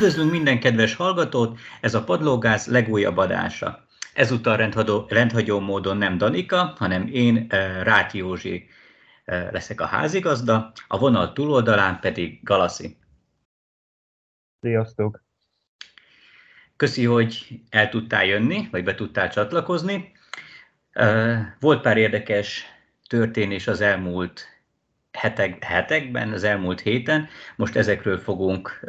Üdvözlünk minden kedves hallgatót, ez a Padlógáz legújabb adása. Ezúttal rendhagyó, rendhagyó módon nem Danika, hanem én, eh, Ráti Józsi eh, leszek a házigazda, a vonal túloldalán pedig Galaszi. Sziasztok! Köszi, hogy el tudtál jönni, vagy be tudtál csatlakozni. Eh, volt pár érdekes történés az elmúlt hetek, hetekben, az elmúlt héten. Most ezekről fogunk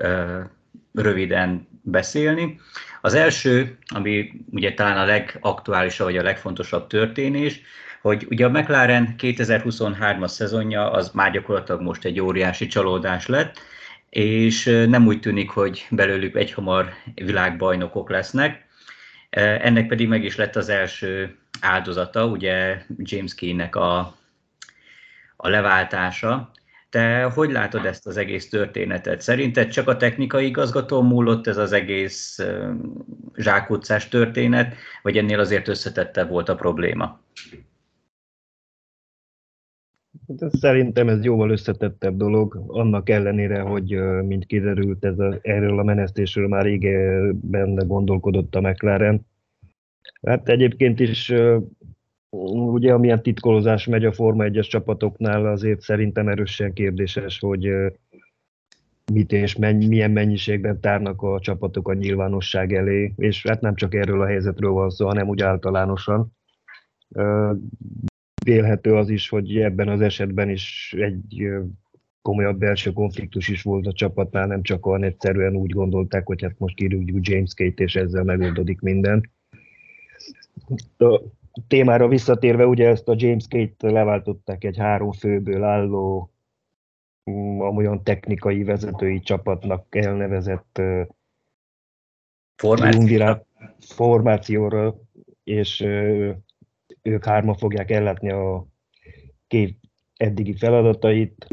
röviden beszélni. Az első, ami ugye talán a legaktuálisabb, vagy a legfontosabb történés, hogy ugye a McLaren 2023-as szezonja az már gyakorlatilag most egy óriási csalódás lett, és nem úgy tűnik, hogy belőlük egyhamar világbajnokok lesznek. Ennek pedig meg is lett az első áldozata, ugye James Key-nek a, a leváltása, te hogy látod ezt az egész történetet? Szerinted csak a technikai igazgató múlott ez az egész zsákutcás történet, vagy ennél azért összetettebb volt a probléma? Hát szerintem ez jóval összetettebb dolog, annak ellenére, hogy mint kiderült, ez a, erről a menesztésről már régebben gondolkodott a McLaren. Hát egyébként is ugye amilyen titkolózás megy a Forma 1-es csapatoknál, azért szerintem erősen kérdéses, hogy mit és mennyi, milyen mennyiségben tárnak a csapatok a nyilvánosság elé, és hát nem csak erről a helyzetről van szó, hanem úgy általánosan. Vélhető az is, hogy ebben az esetben is egy komolyabb belső konfliktus is volt a csapatnál, nem csak olyan egyszerűen úgy gondolták, hogy hát most kirúgjuk James Kate, és ezzel megoldódik minden témára visszatérve, ugye ezt a James Kate leváltották egy három főből álló mm, olyan technikai vezetői csapatnak elnevezett formációra, formációra és ők hárma fogják ellátni a két eddigi feladatait.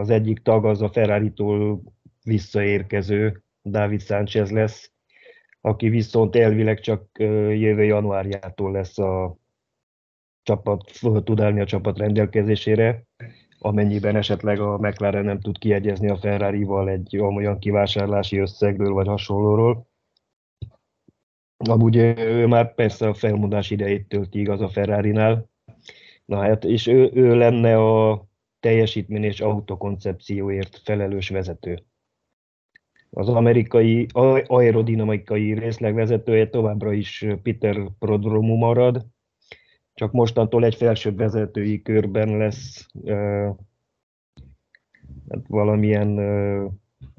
Az egyik tag az a Ferrari-tól visszaérkező David Sánchez lesz, aki viszont elvileg csak jövő januárjától lesz a csapat, tud állni a csapat rendelkezésére, amennyiben esetleg a McLaren nem tud kiegyezni a Ferrari-val egy olyan kivásárlási összegről vagy hasonlóról. Amúgy ő már persze a felmondás idejét tölti igaz a Ferrari-nál. Na hát, és ő, ő lenne a teljesítmény és autokoncepcióért felelős vezető az amerikai aerodinamikai részlegvezetője továbbra is Peter Prodromu marad, csak mostantól egy felsőbb vezetői körben lesz uh, hát valamilyen uh,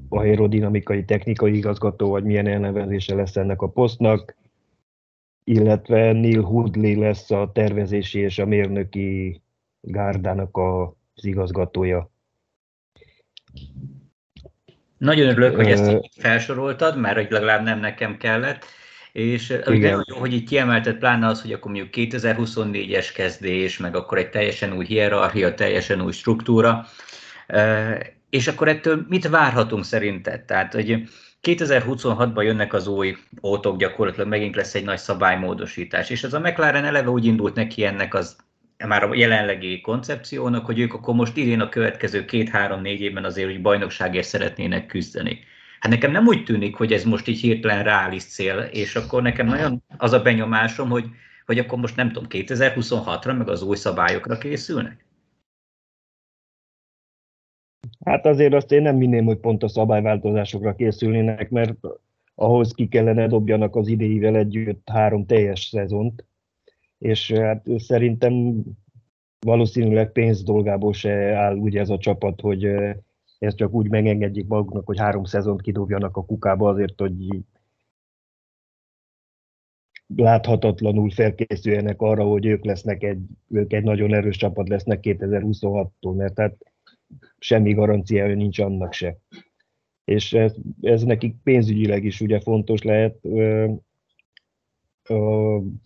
aerodinamikai technikai igazgató, vagy milyen elnevezése lesz ennek a posztnak, illetve Neil Hoodley lesz a tervezési és a mérnöki gárdának az igazgatója. Nagyon örülök, hogy ezt felsoroltad, mert hogy legalább nem nekem kellett. És nagyon jó, hogy itt kiemelted pláne az, hogy akkor mondjuk 2024-es kezdés, meg akkor egy teljesen új hierarchia, teljesen új struktúra. És akkor ettől mit várhatunk szerinted? Tehát, hogy 2026-ban jönnek az új ótok, gyakorlatilag megint lesz egy nagy szabálymódosítás, és ez a McLaren eleve úgy indult neki ennek az már a jelenlegi koncepciónak, hogy ők akkor most idén a következő két-három-négy évben azért hogy bajnokságért szeretnének küzdeni. Hát nekem nem úgy tűnik, hogy ez most így hirtelen reális cél, és akkor nekem nagyon az a benyomásom, hogy, hogy akkor most nem tudom, 2026-ra meg az új szabályokra készülnek? Hát azért azt én nem minném, hogy pont a szabályváltozásokra készülnének, mert ahhoz ki kellene dobjanak az idéivel együtt három teljes szezont, és hát szerintem valószínűleg pénz dolgából se áll úgy ez a csapat, hogy ezt csak úgy megengedjék maguknak, hogy három szezont kidobjanak a kukába azért, hogy láthatatlanul felkészüljenek arra, hogy ők lesznek egy, ők egy nagyon erős csapat lesznek 2026-tól, mert hát semmi garanciája nincs annak se. És ez, ez nekik pénzügyileg is ugye fontos lehet,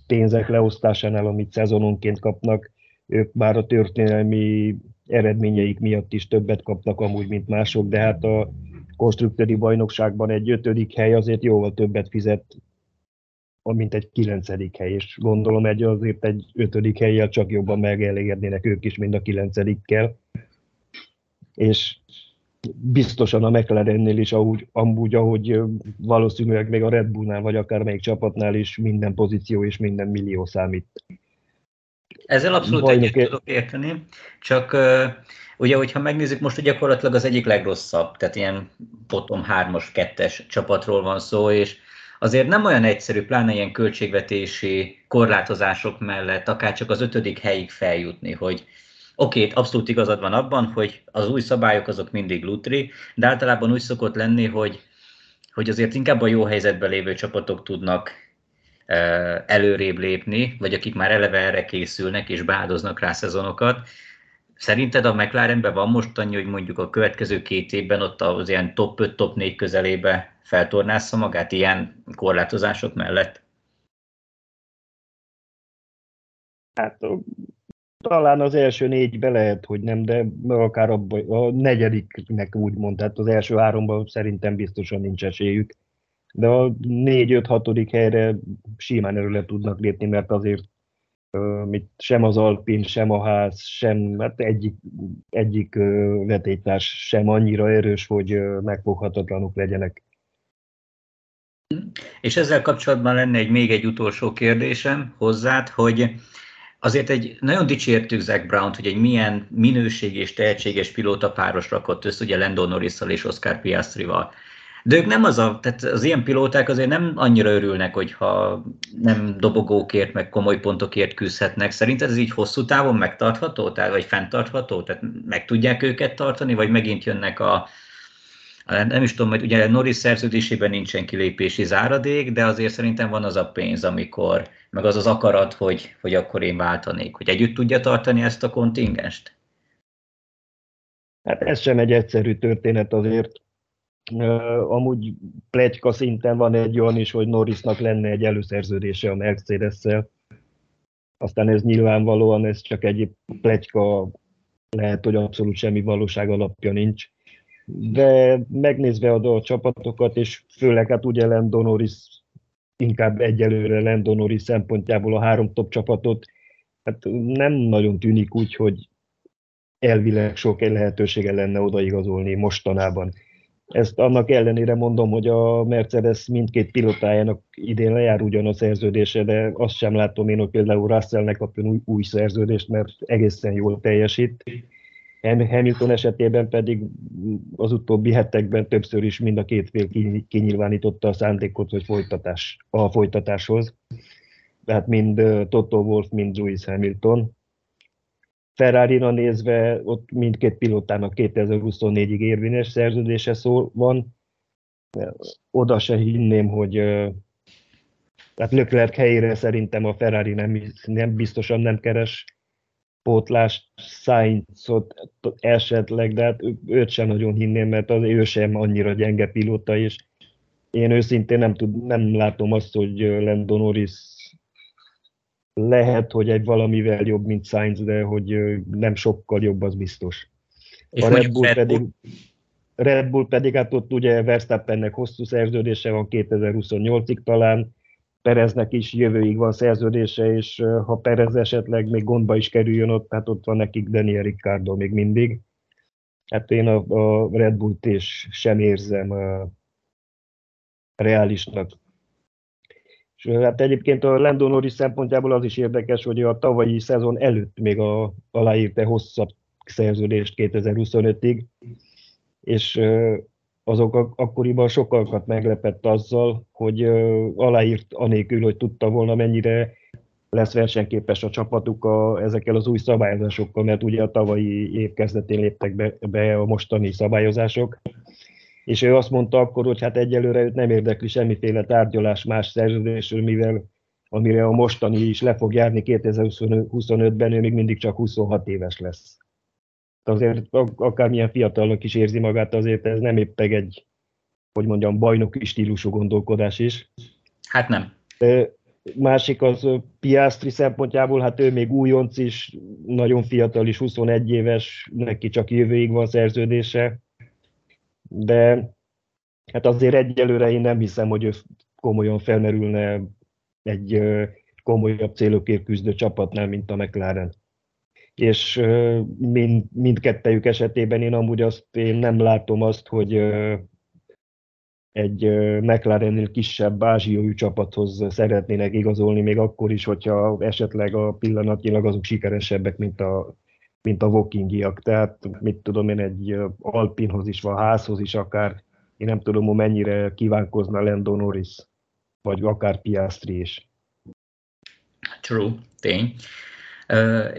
pénzek leosztásánál, amit szezononként kapnak, ők már a történelmi eredményeik miatt is többet kapnak amúgy, mint mások, de hát a konstruktőri bajnokságban egy ötödik hely azért jóval többet fizet, mint egy kilencedik hely, és gondolom egy azért egy ötödik helyjel csak jobban megelégednének ők is, mint a kilencedikkel. És biztosan a McLarennél is, ahogy, amúgy, ahogy valószínűleg még a Red Bullnál, vagy akár melyik csapatnál is minden pozíció és minden millió számít. Ezzel abszolút egyet tudok érteni, csak uh, ugye, hogyha megnézzük, most gyakorlatilag az egyik legrosszabb, tehát ilyen bottom 3-as, 2-es csapatról van szó, és azért nem olyan egyszerű, pláne ilyen költségvetési korlátozások mellett, akár csak az ötödik helyig feljutni, hogy Oké, okay, abszolút igazad van abban, hogy az új szabályok azok mindig lutri, de általában úgy szokott lenni, hogy, hogy azért inkább a jó helyzetben lévő csapatok tudnak előrébb lépni, vagy akik már eleve erre készülnek és beáldoznak rá szezonokat. Szerinted a McLarenben van most annyi, hogy mondjuk a következő két évben ott az ilyen top 5, top 4 közelébe feltornázza magát ilyen korlátozások mellett? Hát talán az első négybe lehet, hogy nem, de akár abba, a negyediknek úgy mond, tehát az első háromban szerintem biztosan nincs esélyük. De a négy-öt-hatodik helyre simán erőle tudnak lépni, mert azért mit sem az Alpin, sem a ház, sem hát egyik, egyik vetélytárs sem annyira erős, hogy megfoghatatlanok legyenek. És ezzel kapcsolatban lenne egy még egy utolsó kérdésem hozzád, hogy azért egy nagyon dicsértük Zach brown hogy egy milyen minőség és tehetséges pilóta páros rakott össze, ugye Lando norris és Oscar Piastrival. De ők nem az a, tehát az ilyen pilóták azért nem annyira örülnek, hogyha nem dobogókért, meg komoly pontokért küzdhetnek. Szerinted ez így hosszú távon megtartható, tehát, vagy fenntartható? Tehát meg tudják őket tartani, vagy megint jönnek a, nem is tudom, hogy ugye Norris szerződésében nincsen kilépési záradék, de azért szerintem van az a pénz, amikor, meg az az akarat, hogy, hogy akkor én váltanék, hogy együtt tudja tartani ezt a kontingest? Hát ez sem egy egyszerű történet azért. Amúgy plegyka szinten van egy olyan is, hogy Norrisnak lenne egy előszerződése a Mercedes-szel. Aztán ez nyilvánvalóan, ez csak egy plegyka, lehet, hogy abszolút semmi valóság alapja nincs de megnézve a, a csapatokat, és főleg hát ugye Lendonoris inkább egyelőre Lendonoris szempontjából a három top csapatot, hát nem nagyon tűnik úgy, hogy elvileg sok lehetősége lenne odaigazolni mostanában. Ezt annak ellenére mondom, hogy a Mercedes mindkét pilotájának idén lejár ugyan a szerződése, de azt sem látom én, hogy például Russellnek kapjon új, új szerződést, mert egészen jól teljesít Hamilton esetében pedig az utóbbi hetekben többször is mind a két fél kinyilvánította a szándékot, hogy folytatás, a folytatáshoz. Tehát mind Toto Wolff, mind Lewis Hamilton. ferrari nézve ott mindkét pilótának 2024-ig érvényes szerződése szó van. Oda se hinném, hogy tehát Leclerc helyére szerintem a Ferrari nem, nem biztosan nem keres pótlás Sainzot esetleg, de hát őt sem nagyon hinném, mert az ő sem annyira gyenge pilóta, és én őszintén nem, tud, nem látom azt, hogy Lando Norris lehet, hogy egy valamivel jobb, mint Sainz, de hogy nem sokkal jobb, az biztos. És a Red Bull, pedig, Red Bull pedig, hát ott ugye Verstappennek hosszú szerződése van 2028-ig talán, Pereznek is jövőig van szerződése, és ha Perez esetleg még gondba is kerüljön ott, hát ott van nekik Daniel Ricciardo még mindig. Hát én a, a Red Bullt is sem érzem uh, reálisnak. És hát egyébként a Lando Norris szempontjából az is érdekes, hogy a tavalyi szezon előtt még a, aláírta hosszabb szerződést 2025-ig, és azok akkoriban sokakat meglepett azzal, hogy aláírt anélkül, hogy tudta volna mennyire lesz versenyképes a csapatuk a, ezekkel az új szabályozásokkal, mert ugye a tavalyi év kezdetén léptek be, be a mostani szabályozások, és ő azt mondta akkor, hogy hát egyelőre őt nem érdekli semmiféle tárgyalás más szerződésről, mivel amire a mostani is le fog járni 2025-ben, ő még mindig csak 26 éves lesz azért akármilyen fiatalnak is érzi magát, azért ez nem éppen egy, hogy mondjam, bajnoki stílusú gondolkodás is. Hát nem. Másik az Piastri szempontjából, hát ő még újonc is, nagyon fiatal is, 21 éves, neki csak jövőig van szerződése, de hát azért egyelőre én nem hiszem, hogy ő komolyan felmerülne egy komolyabb célokért küzdő csapatnál, mint a McLaren. És mind, mindkettejük esetében én amúgy azt én nem látom azt, hogy egy McLarennél kisebb ázsiai csapathoz szeretnének igazolni, még akkor is, hogyha esetleg a pillanatnyilag azok sikeresebbek, mint a, mint a Wokingiak. Tehát mit tudom én, egy Alpinhoz is van, házhoz is akár, én nem tudom, hogy mennyire kívánkozna Lando Norris, vagy akár Piastri is. True, tény.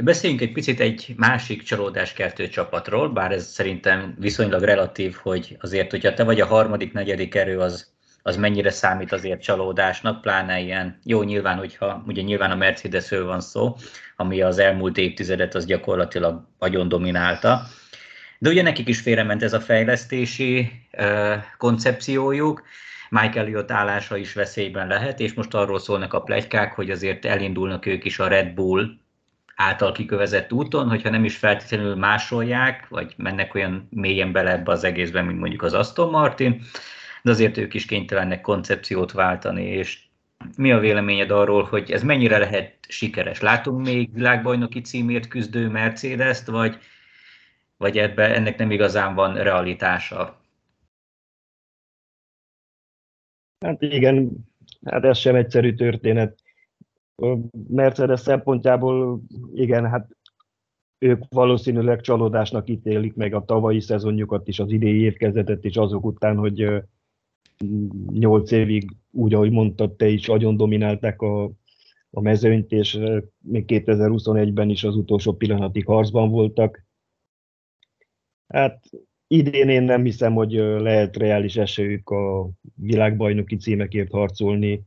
Beszéljünk egy picit egy másik csalódáskeltő csapatról, bár ez szerintem viszonylag relatív, hogy azért, hogyha te vagy a harmadik, negyedik erő, az, az mennyire számít azért csalódásnak, pláne ilyen, jó nyilván, hogyha ugye nyilván a Mercedesről van szó, ami az elmúlt évtizedet az gyakorlatilag nagyon dominálta, de ugye nekik is félrement ez a fejlesztési uh, koncepciójuk, Mike Elliott állása is veszélyben lehet, és most arról szólnak a plegykák, hogy azért elindulnak ők is a Red Bull által kikövezett úton, hogyha nem is feltétlenül másolják, vagy mennek olyan mélyen bele ebbe az egészben, mint mondjuk az Aston Martin, de azért ők is kénytelenek koncepciót váltani, és mi a véleményed arról, hogy ez mennyire lehet sikeres? Látunk még világbajnoki címért küzdő Mercedes-t, vagy, vagy ebbe, ennek nem igazán van realitása? Hát igen, hát ez sem egyszerű történet. Mercedes szempontjából igen, hát ők valószínűleg csalódásnak ítélik meg a tavalyi szezonjukat is, az idei évkezetet is azok után, hogy nyolc évig, úgy ahogy mondtad, te is agyon dominálták a, a mezőnyt, és még 2021-ben is az utolsó pillanatig harcban voltak. Hát idén én nem hiszem, hogy lehet reális esélyük a világbajnoki címekért harcolni.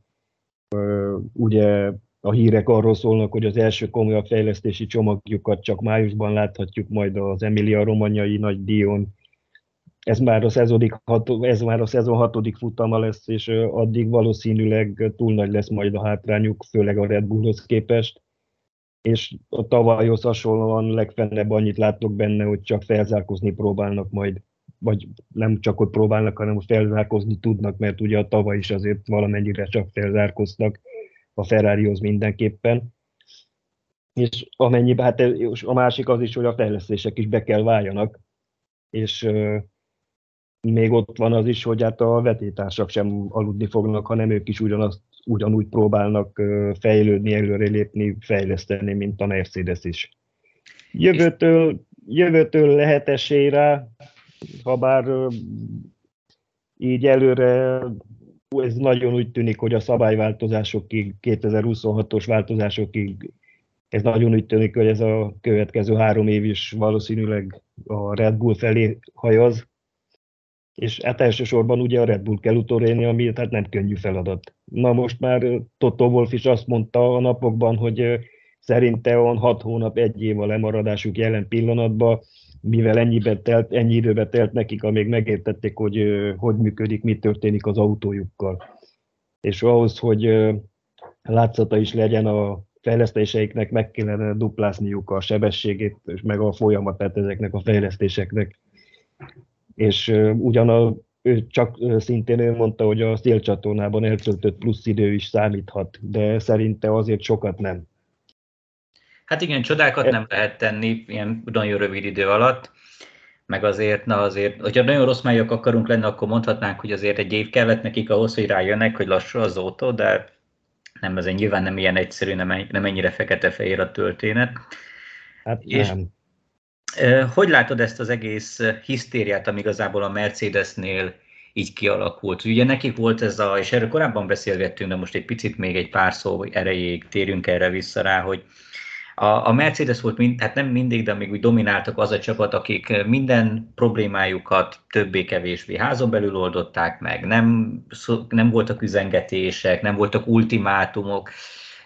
Ugye a hírek arról szólnak, hogy az első komolyabb fejlesztési csomagjukat csak májusban láthatjuk majd az Emilia Romanyai nagy díjon. Ez már a, szezodik, ez már a szezon hatodik futama lesz, és addig valószínűleg túl nagy lesz majd a hátrányuk, főleg a Red Bullhoz képest. És a tavalyhoz hasonlóan legfennebb annyit látok benne, hogy csak felzárkozni próbálnak majd vagy nem csak hogy próbálnak, hanem felzárkozni tudnak, mert ugye a tavaly is azért valamennyire csak felzárkoztak a Ferrarihoz mindenképpen. És amennyiben, hát a másik az is, hogy a fejlesztések is be kell váljanak, és még ott van az is, hogy hát a vetétársak sem aludni fognak, hanem ők is ugyanazt, ugyanúgy próbálnak fejlődni, előrelépni, fejleszteni, mint a Mercedes is. Jövőtől, jövőtől lehet esély rá, ha bár így előre ez nagyon úgy tűnik, hogy a szabályváltozásokig, 2026-os változásokig, ez nagyon úgy tűnik, hogy ez a következő három év is valószínűleg a Red Bull felé hajaz, és hát elsősorban ugye a Red Bull kell utolérni, ami hát nem könnyű feladat. Na most már Toto Wolf is azt mondta a napokban, hogy szerinte on hat hónap, egy év a lemaradásuk jelen pillanatban, mivel ennyibe telt, ennyi időbe telt nekik, amíg megértették, hogy hogy működik, mi történik az autójukkal. És ahhoz, hogy látszata is legyen a fejlesztéseiknek, meg kellene duplázniuk a sebességét, és meg a folyamatát ezeknek a fejlesztéseknek. És ugyan a, ő csak szintén ő mondta, hogy a szélcsatornában eltöltött plusz idő is számíthat, de szerinte azért sokat nem. Hát igen, csodákat nem lehet tenni ilyen nagyon rövid idő alatt, meg azért, na azért, hogyha nagyon rossz májak akarunk lenni, akkor mondhatnánk, hogy azért egy év kellett nekik ahhoz, hogy rájönnek, hogy lassú az autó, de nem, ez nyilván nem ilyen egyszerű, nem, nem ennyire fekete-fehér a történet. Hát És, nem. Hogy látod ezt az egész hisztériát, ami igazából a Mercedesnél így kialakult? Ugye nekik volt ez a, és erről korábban beszélgettünk, de most egy picit még egy pár szó erejéig térünk erre vissza rá, hogy a, a Mercedes volt, mind, hát nem mindig, de még úgy domináltak az a csapat, akik minden problémájukat többé-kevésbé házon belül oldották meg, nem, nem voltak üzengetések, nem voltak ultimátumok,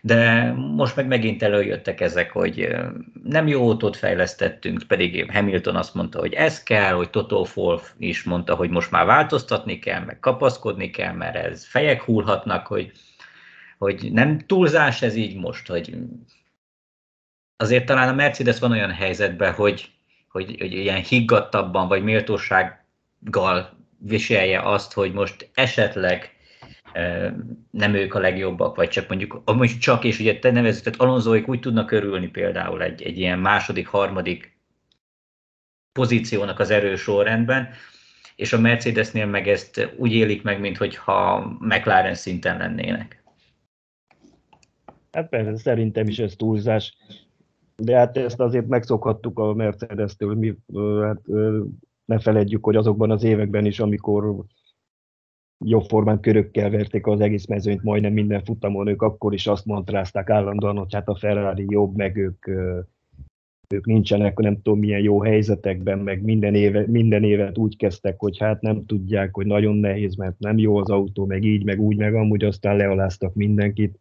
de most meg megint előjöttek ezek, hogy nem jó autót fejlesztettünk, pedig Hamilton azt mondta, hogy ez kell, hogy Toto Wolff is mondta, hogy most már változtatni kell, meg kapaszkodni kell, mert ez fejek hullhatnak, hogy, hogy nem túlzás ez így most, hogy azért talán a Mercedes van olyan helyzetben, hogy, hogy, hogy ilyen higgadtabban vagy méltósággal viselje azt, hogy most esetleg nem ők a legjobbak, vagy csak mondjuk, mondjuk csak, és ugye te nevezett, tehát Alonsoik úgy tudnak örülni például egy, egy ilyen második, harmadik pozíciónak az erős sorrendben, és a Mercedesnél meg ezt úgy élik meg, mintha McLaren szinten lennének. Hát persze, szerintem is ez túlzás. De hát ezt azért megszokhattuk a Mercedes-től. Mi, hát, ne feledjük, hogy azokban az években is, amikor jobb formán körökkel verték az egész mezőnyt majdnem minden futamon, ők akkor is azt mondták állandóan, hogy hát a Ferrari jobb, meg ők, ők nincsenek nem tudom milyen jó helyzetekben, meg minden, éve, minden évet úgy kezdtek, hogy hát nem tudják, hogy nagyon nehéz, mert nem jó az autó, meg így, meg úgy, meg amúgy aztán lealáztak mindenkit.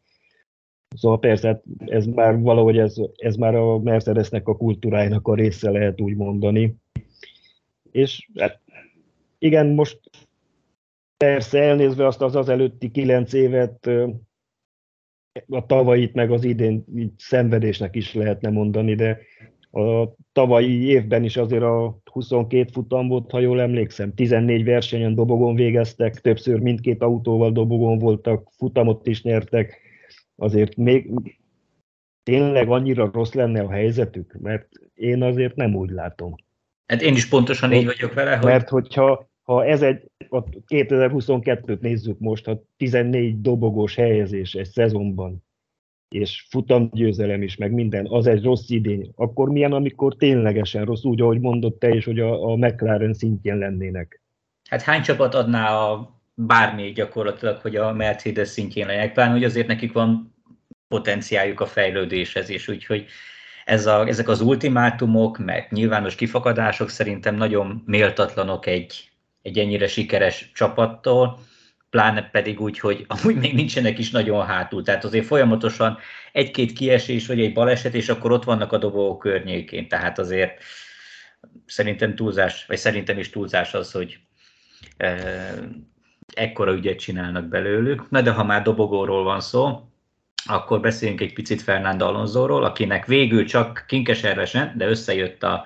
Szóval persze, hát ez már valahogy ez, ez már a Mercedesnek a kultúrájának a része lehet úgy mondani. És hát igen, most persze elnézve azt az az előtti kilenc évet, a tavait meg az idén így szenvedésnek is lehetne mondani, de a tavalyi évben is azért a 22 futam volt, ha jól emlékszem, 14 versenyen dobogon végeztek, többször mindkét autóval dobogon voltak, futamot is nyertek, azért még tényleg annyira rossz lenne a helyzetük, mert én azért nem úgy látom. Hát én is pontosan így vagyok vele, hogy... Mert hogyha ha ez egy, a 2022-t nézzük most, ha 14 dobogós helyezés egy szezonban, és futamgyőzelem is, meg minden, az egy rossz idény, akkor milyen, amikor ténylegesen rossz, úgy, ahogy mondott te is, hogy a, a McLaren szintjén lennének? Hát hány csapat adná a bármi gyakorlatilag, hogy a Mercedes szintjén legyenek, pláne, hogy azért nekik van potenciáljuk a fejlődéshez is, úgyhogy ez a, ezek az ultimátumok, meg nyilvános kifakadások szerintem nagyon méltatlanok egy, egy ennyire sikeres csapattól, pláne pedig úgy, hogy amúgy még nincsenek is nagyon hátul. Tehát azért folyamatosan egy-két kiesés, vagy egy baleset, és akkor ott vannak a dobó környékén. Tehát azért szerintem túlzás, vagy szerintem is túlzás az, hogy e, ekkora ügyet csinálnak belőlük. Na de ha már dobogóról van szó, akkor beszéljünk egy picit Fernando Alonsoról, akinek végül csak kinkeservesen, de összejött a,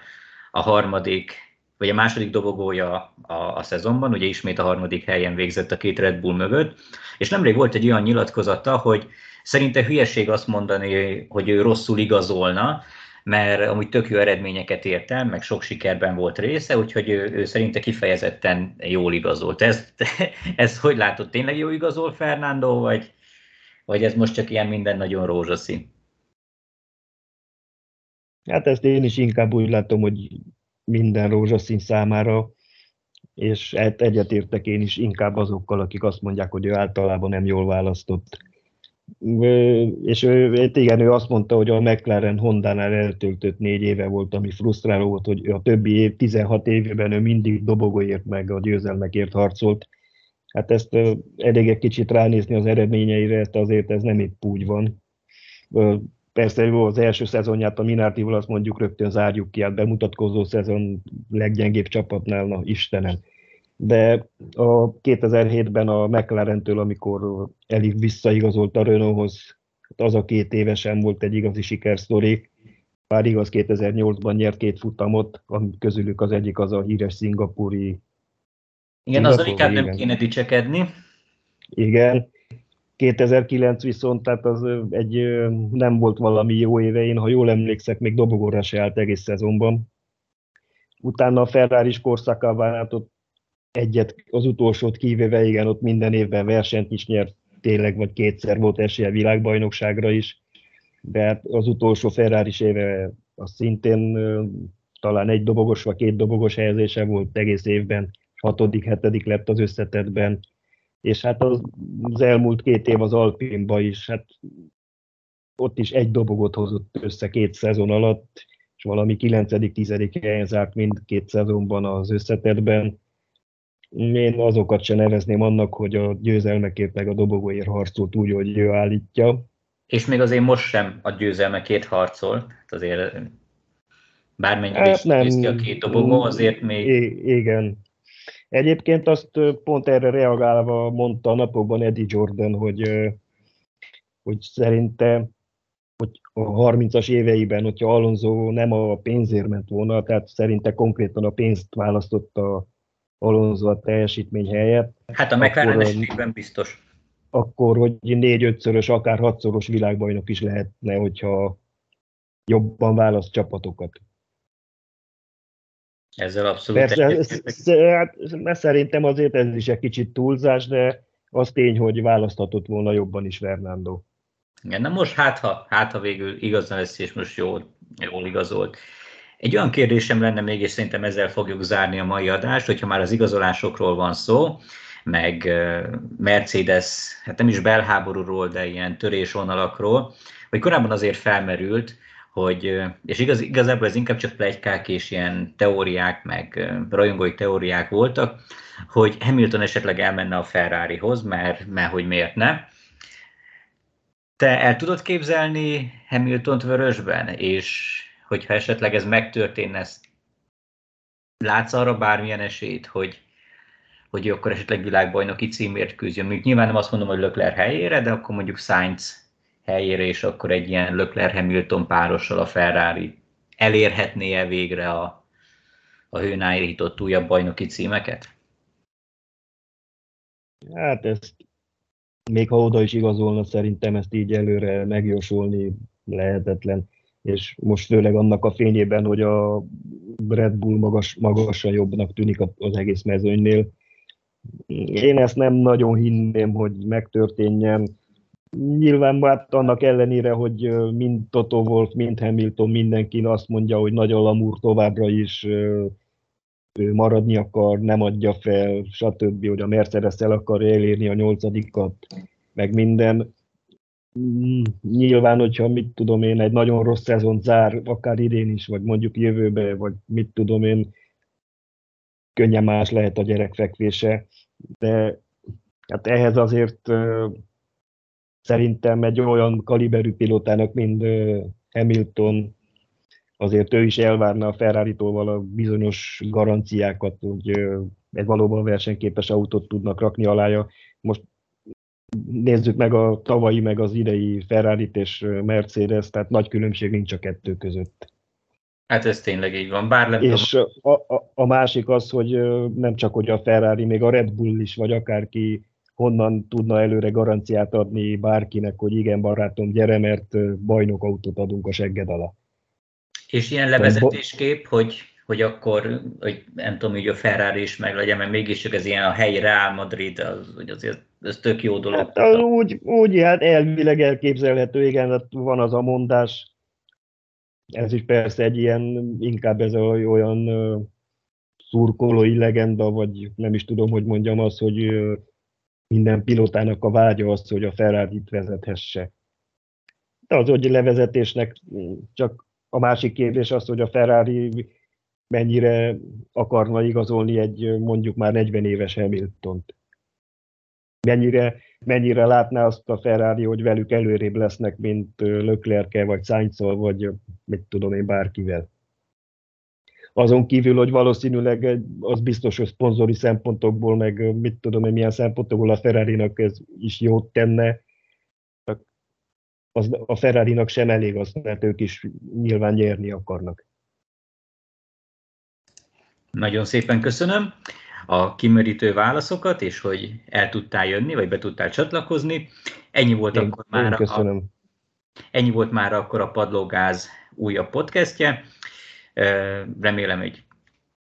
a harmadik vagy a második dobogója a, a szezonban, ugye ismét a harmadik helyen végzett a két Red Bull mögött, és nemrég volt egy olyan nyilatkozata, hogy szerinte hülyeség azt mondani, hogy ő rosszul igazolna, mert amúgy tök jó eredményeket ért meg sok sikerben volt része, úgyhogy ő, ő szerinte kifejezetten jól igazolt. Ez, ez hogy látod, tényleg jó igazol Fernando, vagy, vagy ez most csak ilyen minden nagyon rózsaszín? Hát ezt én is inkább úgy látom, hogy minden rózsaszín számára, és hát egyetértek én is inkább azokkal, akik azt mondják, hogy ő általában nem jól választott. És ő, igen, ő azt mondta, hogy a McLaren Honda-nál eltöltött négy éve volt, ami frusztráló volt, hogy a többi év, 16 évben ő mindig dobogóért meg a győzelmekért harcolt. Hát ezt elég egy kicsit ránézni az eredményeire, azért ez nem itt úgy van Persze jó, az első szezonját a Minardival azt mondjuk rögtön zárjuk ki, hát bemutatkozó szezon leggyengébb csapatnál, na Istenem. De a 2007-ben a McLaren-től, amikor elég visszaigazolt a Renaulthoz, hát az a két évesen volt egy igazi sikersztori. Bár igaz, 2008-ban nyert két futamot, közülük az egyik az a híres szingapúri igen, azzal inkább nem kéne dicsekedni. Igen, 2009 viszont, tehát az egy nem volt valami jó éve, én ha jól emlékszek, még dobogóra se állt egész szezonban. Utána a ferrari korszakában hát ott egyet, az utolsót kivéve, igen, ott minden évben versenyt is nyert, tényleg, vagy kétszer volt esélye világbajnokságra is, de hát az utolsó ferrari éve az szintén talán egy dobogos vagy két dobogos helyezése volt egész évben, hatodik, hetedik lett az összetetben, és hát az, az elmúlt két év az Alpinba is, hát ott is egy dobogot hozott össze két szezon alatt, és valami 9.-10. helyen zárt mindkét szezonban az összetetben. Én azokat sem nevezném annak, hogy a győzelmekért meg a dobogóért harcolt úgy, hogy ő állítja. És még azért most sem a győzelmekért harcol, azért bármennyire hát is nem, a két dobogó, azért még... Igen, Egyébként azt pont erre reagálva mondta a napokban Eddie Jordan, hogy, hogy szerinte hogy a 30-as éveiben, hogyha Alonso nem a pénzért ment volna, tehát szerinte konkrétan a pénzt választotta Alonso a teljesítmény helyett. Hát a McLaren esetében biztos. akkor hogy négy-ötszörös, akár hatszoros világbajnok is lehetne, hogyha jobban választ csapatokat. Ezzel abszolút Persze, ez, hát, mert szerintem azért ez is egy kicsit túlzás, de az tény, hogy választhatott volna jobban is Fernando. Igen, na most hát ha, hát, ha végül igazán lesz, és most jól, jól igazolt. Egy olyan kérdésem lenne még, és szerintem ezzel fogjuk zárni a mai adást, hogyha már az igazolásokról van szó, meg Mercedes, hát nem is belháborúról, de ilyen törésvonalakról, hogy korábban azért felmerült, hogy, és igaz, igazából ez inkább csak plegykák és ilyen teóriák, meg rajongói teóriák voltak, hogy Hamilton esetleg elmenne a Ferrarihoz, mert, mert hogy miért ne. Te el tudod képzelni Hamiltont vörösben, és hogyha esetleg ez megtörténne, látsz arra bármilyen esélyt, hogy, hogy akkor esetleg világbajnoki címért küzdjön. Még nyilván nem azt mondom, hogy Lökler helyére, de akkor mondjuk Sainz helyére, és akkor egy ilyen Lökler-Hamilton párossal a Ferrari elérhetné-e végre a, a hőn állított újabb bajnoki címeket? Hát ezt még ha oda is igazolna, szerintem ezt így előre megjósolni lehetetlen, és most főleg annak a fényében, hogy a Red Bull magas, magasan jobbnak tűnik az egész mezőnynél. Én ezt nem nagyon hinném, hogy megtörténjen. Nyilván hát annak ellenére, hogy mind Toto Wolff, mind Hamilton mindenki azt mondja, hogy nagy alamúr továbbra is maradni akar, nem adja fel, stb., hogy a Mercedes el akar elérni a nyolcadikat, meg minden. Mm, nyilván, hogyha mit tudom én, egy nagyon rossz szezon zár, akár idén is, vagy mondjuk jövőbe, vagy mit tudom én, könnyen más lehet a gyerek fekvése, de hát ehhez azért szerintem egy olyan kaliberű pilótának, mint Hamilton, azért ő is elvárna a Ferrari-tól vala bizonyos garanciákat, hogy egy valóban versenyképes autót tudnak rakni alája. Most nézzük meg a tavalyi, meg az idei ferrari és Mercedes, tehát nagy különbség nincs a kettő között. Hát ez tényleg így van. Bár nem És a, a, a másik az, hogy nem csak hogy a Ferrari, még a Red Bull is, vagy akárki honnan tudna előre garanciát adni bárkinek, hogy igen, barátom, gyere, mert bajnok autót adunk a segged alá. És ilyen levezetéskép, hogy, hogy akkor, hogy nem tudom, hogy a Ferrari is meg legyen, mert mégiscsak ez ilyen a helyi Real Madrid, az, hogy azért ez tök jó dolog. Hát, az úgy, úgy, hát elvileg elképzelhető, igen, hát van az a mondás, ez is persze egy ilyen, inkább ez a, olyan szurkolói legenda, vagy nem is tudom, hogy mondjam azt, hogy minden pilótának a vágya az, hogy a Ferrari-t vezethesse. De az, hogy levezetésnek csak a másik kérdés az, hogy a Ferrari mennyire akarna igazolni egy mondjuk már 40 éves Hamilton-t. Mennyire, mennyire látná azt a Ferrari, hogy velük előrébb lesznek, mint leclerc vagy sainz vagy mit tudom én, bárkivel. Azon kívül, hogy valószínűleg az biztos, hogy szponzori szempontokból, meg mit tudom én, milyen szempontokból a ferrari ez is jót tenne, az a ferrari sem elég az, mert ők is nyilván nyerni akarnak. Nagyon szépen köszönöm a kimerítő válaszokat, és hogy el tudtál jönni, vagy be tudtál csatlakozni. Ennyi volt én, akkor már köszönöm. A, ennyi volt már akkor a Padlógáz újabb podcastje. Remélem, hogy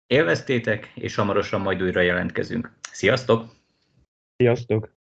élveztétek, és hamarosan majd újra jelentkezünk. Sziasztok! Sziasztok!